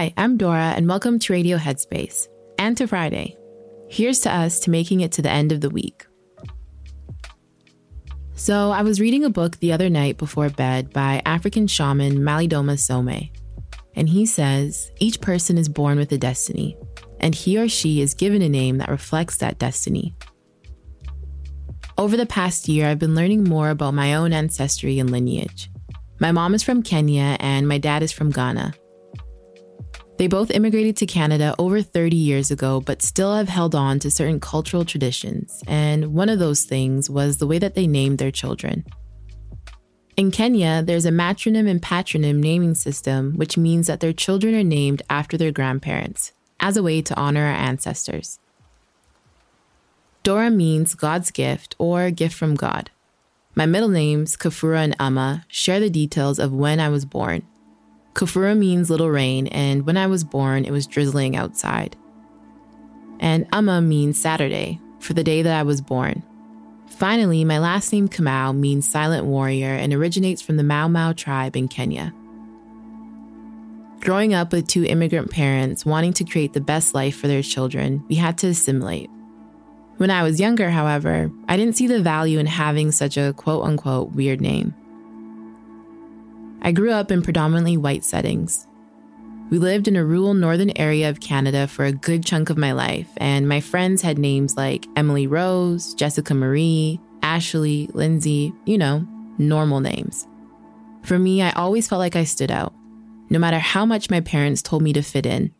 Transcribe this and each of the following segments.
Hi, I'm Dora, and welcome to Radio Headspace and to Friday. Here's to us to making it to the end of the week. So, I was reading a book the other night before bed by African shaman Malidoma Somé, and he says each person is born with a destiny, and he or she is given a name that reflects that destiny. Over the past year, I've been learning more about my own ancestry and lineage. My mom is from Kenya, and my dad is from Ghana. They both immigrated to Canada over 30 years ago, but still have held on to certain cultural traditions, and one of those things was the way that they named their children. In Kenya, there's a matronym and patronym naming system, which means that their children are named after their grandparents, as a way to honor our ancestors. Dora means God's gift or gift from God. My middle names, Kafura and Amma, share the details of when I was born. Kafura means little rain, and when I was born, it was drizzling outside. And Amma means Saturday, for the day that I was born. Finally, my last name Kamau means silent warrior and originates from the Mau Mau tribe in Kenya. Growing up with two immigrant parents wanting to create the best life for their children, we had to assimilate. When I was younger, however, I didn't see the value in having such a quote unquote weird name. I grew up in predominantly white settings. We lived in a rural northern area of Canada for a good chunk of my life, and my friends had names like Emily Rose, Jessica Marie, Ashley, Lindsay, you know, normal names. For me, I always felt like I stood out, no matter how much my parents told me to fit in,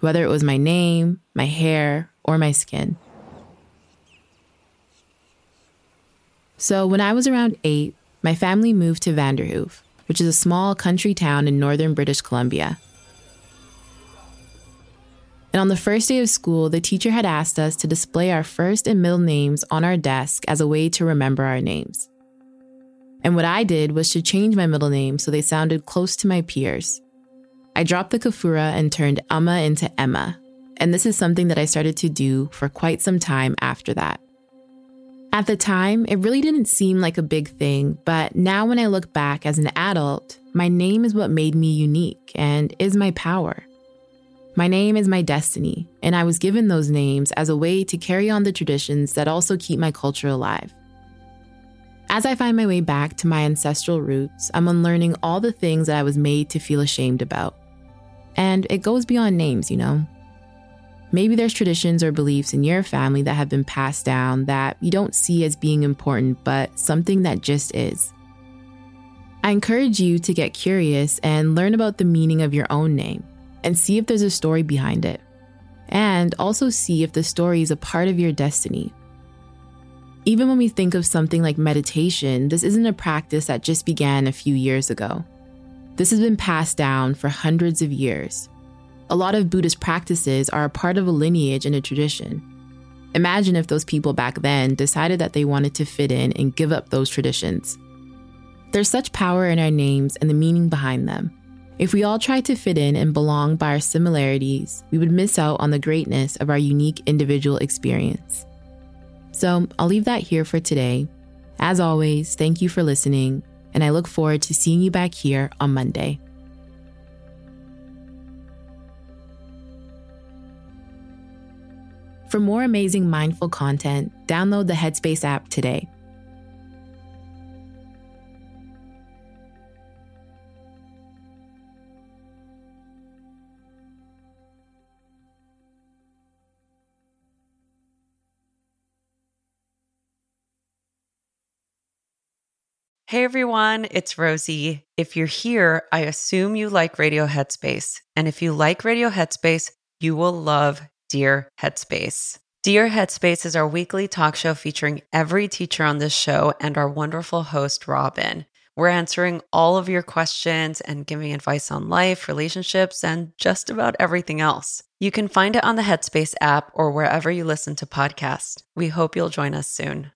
whether it was my name, my hair, or my skin. So when I was around eight, my family moved to Vanderhoof, which is a small country town in northern British Columbia. And on the first day of school, the teacher had asked us to display our first and middle names on our desk as a way to remember our names. And what I did was to change my middle name so they sounded close to my peers. I dropped the Kafura and turned Amma into Emma, and this is something that I started to do for quite some time after that. At the time, it really didn't seem like a big thing, but now when I look back as an adult, my name is what made me unique and is my power. My name is my destiny, and I was given those names as a way to carry on the traditions that also keep my culture alive. As I find my way back to my ancestral roots, I'm unlearning all the things that I was made to feel ashamed about. And it goes beyond names, you know. Maybe there's traditions or beliefs in your family that have been passed down that you don't see as being important, but something that just is. I encourage you to get curious and learn about the meaning of your own name and see if there's a story behind it. And also see if the story is a part of your destiny. Even when we think of something like meditation, this isn't a practice that just began a few years ago. This has been passed down for hundreds of years. A lot of Buddhist practices are a part of a lineage and a tradition. Imagine if those people back then decided that they wanted to fit in and give up those traditions. There's such power in our names and the meaning behind them. If we all tried to fit in and belong by our similarities, we would miss out on the greatness of our unique individual experience. So I'll leave that here for today. As always, thank you for listening, and I look forward to seeing you back here on Monday. For more amazing mindful content, download the Headspace app today. Hey everyone, it's Rosie. If you're here, I assume you like Radio Headspace. And if you like Radio Headspace, you will love Dear Headspace. Dear Headspace is our weekly talk show featuring every teacher on this show and our wonderful host, Robin. We're answering all of your questions and giving advice on life, relationships, and just about everything else. You can find it on the Headspace app or wherever you listen to podcasts. We hope you'll join us soon.